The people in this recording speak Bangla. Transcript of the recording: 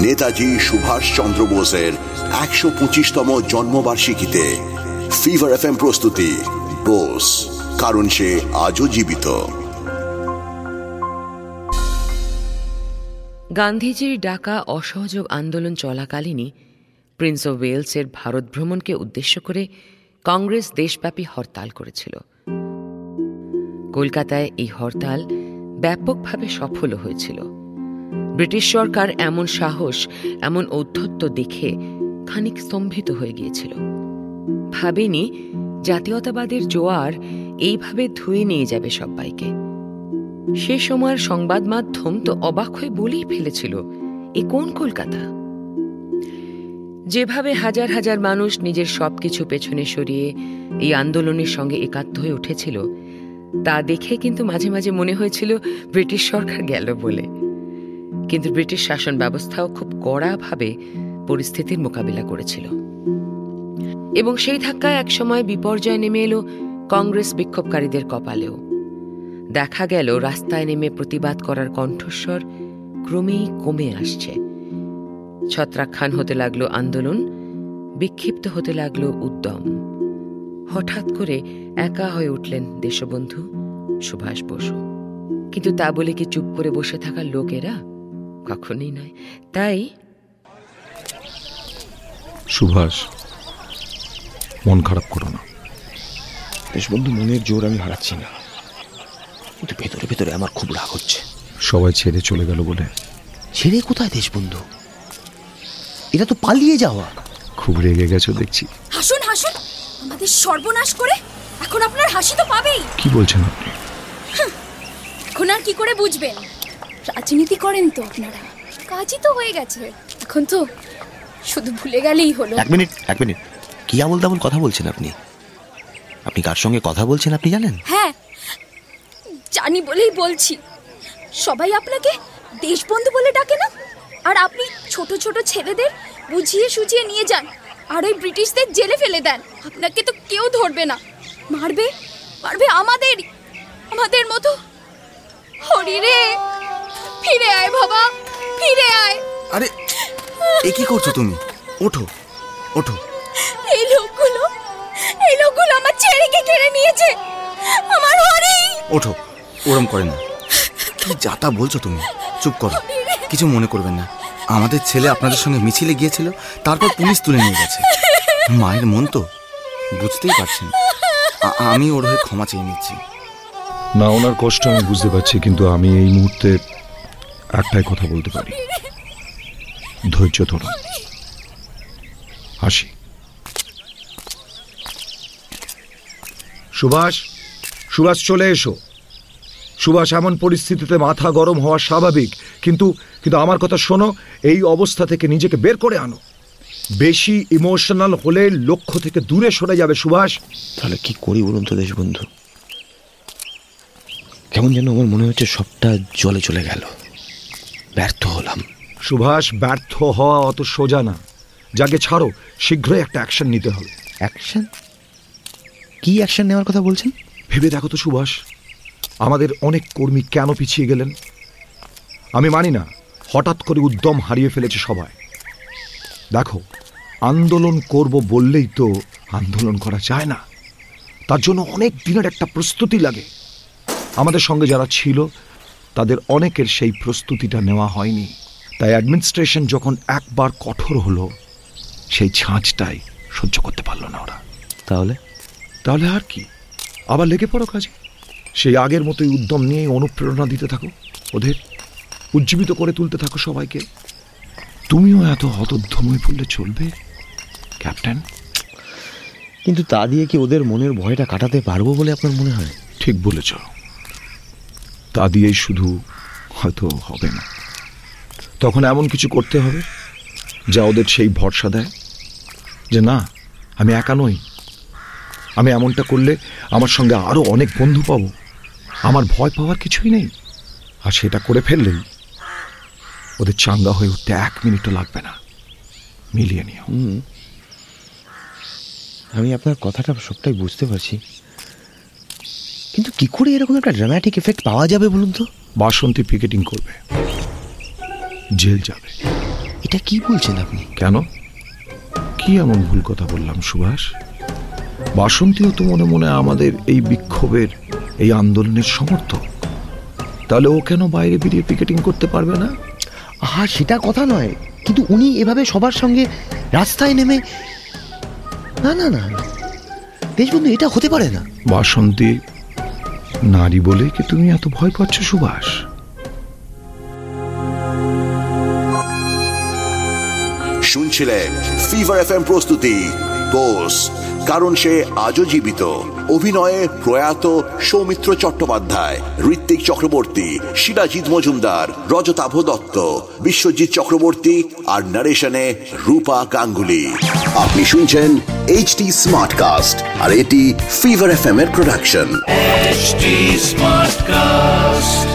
নেতাজি সুভাষ চন্দ্র বোসের একশো পঁচিশতম জন্মবার্ষিকীতে ফিভার এফ প্রস্তুতি। বোস, কারণ সে আজও জীবিত। গান্ধীজির ডাকা অসহযোগ আন্দোলন চলাকালীনই প্রিন্স অব ওয়েলসের ভারত ভ্রমণকে উদ্দেশ্য করে কংগ্রেস দেশব্যাপী হরতাল করেছিল। কলকাতায় এই হরতাল ব্যাপকভাবে সফল হয়েছিল। ব্রিটিশ সরকার এমন সাহস, এমন ঔদ্ধত্য দেখে খানিক স্তম্ভিত হয়ে গিয়েছিল। ভাবেনি জাতীয়তাবাদের জোয়ার এইভাবে ধুয়ে নিয়ে যাবে সবাইকে সে সময়ের সংবাদ মাধ্যম তো অবাক হয়ে বলেই ফেলেছিল, এ কোন কলকাতা? যেভাবে হাজার হাজার মানুষ নিজের সবকিছু পেছনে সরিয়ে এই আন্দোলনের সঙ্গে একাত্ম হয়ে উঠেছিল, তা দেখে কিন্তু মাঝে মাঝে মনে হয়েছিল ব্রিটিশ সরকার গেল বলে। কিন্তু ব্রিটিশ শাসন ব্যবস্থাও খুব কড়াভাবে পরিস্থিতির মোকাবিলা করেছিল। এবং সেই ধাক্কায় একসময় বিপর্যয় নেমে এলো কংগ্রেস বিক্ষোভকারীদের কপালেও। দেখা গেল, রাস্তায় নেমে প্রতিবাদ করার কণ্ঠস্বর ক্রমেই কমে আসছে। ছত্রাক্ষান হতে লাগল আন্দোলন, বিক্ষিপ্ত হতে লাগল উদ্যম। হঠাৎ করে একা হয়ে উঠলেন দেশবন্ধু সুভাষ বসু। কিন্তু তা বলে কি চুপ করে বসে থাকার লোকেরা? কখনই নয়। তাই সুভাষ মন খারাপ করো না। দেশবন্ধু মনের জোর আমি হারাচ্ছি না। কিন্তু ভেতরে ভেতরে আমার খুব রাগ হচ্ছে। সবাই ছেড়ে চলে গেল বলে। ছেড়ে কোথায় দেশবন্ধু এটা তো পালিয়ে যাওয়া। খুব রেগে গেছো দেখছি। হাসুন হাসুন। আমাদের সর্বনাশ করে এখন আপনার হাসি তো পাবেই। কি বলছেন আপনি? এখন আর কি করে বুঝবেন? রাজনীতি করেন তো আপনারা? কাজই তো হয়ে গেছে। এখন তো শুধু ভুলে গেলেই হলো। এক মিনিট এক মিনিট। কি আমল তামল কথা বলছেন আপনি? আপনি কার সঙ্গে কথা বলছেন আপনি জানেন? হ্যাঁ জানি বলেই বলছি। সবাই আপনাকে দেশবন্ধু বলে ডাকে না? আর আপনি ছোট ছোট ছেলেদের বুঝিয়ে সুঝিয়ে নিয়ে যান। আর ওই ব্রিটিশদের জেলে ফেলে দেন। আপনাকে তো কেউ ধরবে না। মারবে মারবে আমাদের আমাদের মতো। হরি রে ফিরে আয় বাবা ফিরে আয়। আরে এ কি করছ তুমি? ওঠো ওঠো। এই লোকগুলো এই লোকগুলো আমার ছেলেকে কেড়ে নিয়েছে। আমার হরি। ওঠো ওরম করেন না। কি যাতা বলছো তুমি? চুপ করো। কিছু মনে করবেন না। আমাদের ছেলে আপনাদের সঙ্গে মিছিলে গিয়েছিল তারপর পুলিশ তুলে নিয়ে গেছে। মায়ের মন তো বুঝতেই পারছেন। আমি ওর হয়ে ক্ষমা চেয়ে নিচ্ছি। না ওনার কষ্ট আমি বুঝতে পারছি কিন্তু আমি এই মুহূর্তে একটাই কথা বলতে পারি। ধৈর্য ধরুন হাসি সুভাষ সুভাষ চলে এসো। সুভাষ, এমন পরিস্থিতিতে মাথা গরম হওয়া স্বাভাবিক। কিন্তু কিন্তু আমার কথা শোনো, এই অবস্থা থেকে নিজেকে বের করে আনো। বেশি ইমোশনাল হলে লক্ষ্য থেকে দূরে সরে যাবে, সুভাষ। তাহলে কি করি বলুন তো দেশবন্ধু? কেমন যেন আমার মনে হচ্ছে সবটা জলে চলে গেল। ব্যর্থ হলাম। সুভাষ ব্যর্থ হওয়া অত সোজা না। যাকে ছাড়ো শীঘ্রই একটা অ্যাকশন নিতে হবে। অ্যাকশন কি অ্যাকশন নেওয়ার কথা বলছেন? ভেবে দেখো তো সুভাষ আমাদের অনেক কর্মী কেন পিছিয়ে গেলেন? আমি মানি না হঠাৎ করে উদ্যম হারিয়ে ফেলেছে সবাই। দেখো আন্দোলন করব বললেই তো আন্দোলন করা যায় না। তার জন্য অনেক দিনের একটা প্রস্তুতি লাগে। আমাদের সঙ্গে যারা ছিল তাদের অনেকের সেই প্রস্তুতিটা নেওয়া হয়নি। তাই অ্যাডমিনিস্ট্রেশন যখন একবার কঠোর হলো সেই ছাঁচটাই সহ্য করতে পারল না ওরা। তাহলে? তাহলে আর কি? আবার লেগে পড়ো কাজে। সেই আগের মতোই উদ্যম নিয়ে অনুপ্রেরণা দিতে থাকো। ওদের উজ্জীবিত করে তুলতে থাকো সবাইকে। তুমিও এত হতোদ্যম হয়ে পড়লে চলবে ক্যাপ্টেন? কিন্তু তা দিয়ে কি ওদের মনের ভয়টা কাটাতে পারব বলে আপনার মনে হয়? ঠিক বলেছ। তা দিয়েই শুধু হয়তো হবে না। তখন এমন কিছু করতে হবে যা ওদের সেই ভরসা দেয় যে না, আমি একা নই। আমি এমনটা করলে আমার সঙ্গে আরও অনেক বন্ধু পাবো। আমার ভয় পাওয়ার কিছুই নেই। আর সেটা করে ফেললেই ওদের চাঙ্গা হয়ে উঠতে এক মিনিটও লাগবে না। মিলিয়ে হুম। আমি আপনার কথাটা সবটাই বুঝতে পারছি। কিন্তু কি করে এরকম একটা ড্রামাটিক এফেক্ট পাওয়া যাবে বলুন তো? বাসন্তী পিকেটিং করবে। জেল যাবে। এটা কি বলছেন আপনি? কেন? কি এমন ভুল কথা বললাম সুভাষ? বাসন্তীও তো মনে মনে আমাদের এই বিক্ষোভের এই আন্দোলনের সমর্থক। তাহলে ও কেন বাইরে বেরিয়ে পিকেটিং করতে পারবে না? আহা সেটা কথা নয়। কিন্তু উনি এভাবে সবার সঙ্গে রাস্তায় নেমে না না না না। দেশবন্ধু এটা হতে পারে না। বাসন্তী নারী বলে কি তুমি এত ভয় পাচ্ছ সুভাষ? শুনছিলেন ফিভার এফ এম প্রস্তুতি বোস কারণ সে আজও জীবিত। অভিনয়ে প্রয়াত সৌমিত্র চট্টোপাধ্যায় ঋত্বিক চক্রবর্তী শিলাজিৎ মজুমদার রজতাভ দত্ত বিশ্বজিৎ চক্রবর্তী আর নারেশনে রূপা গাঙ্গুলি। আপনি শুনছেন HD Smartcast RT Fever FM Production. HD Smartcast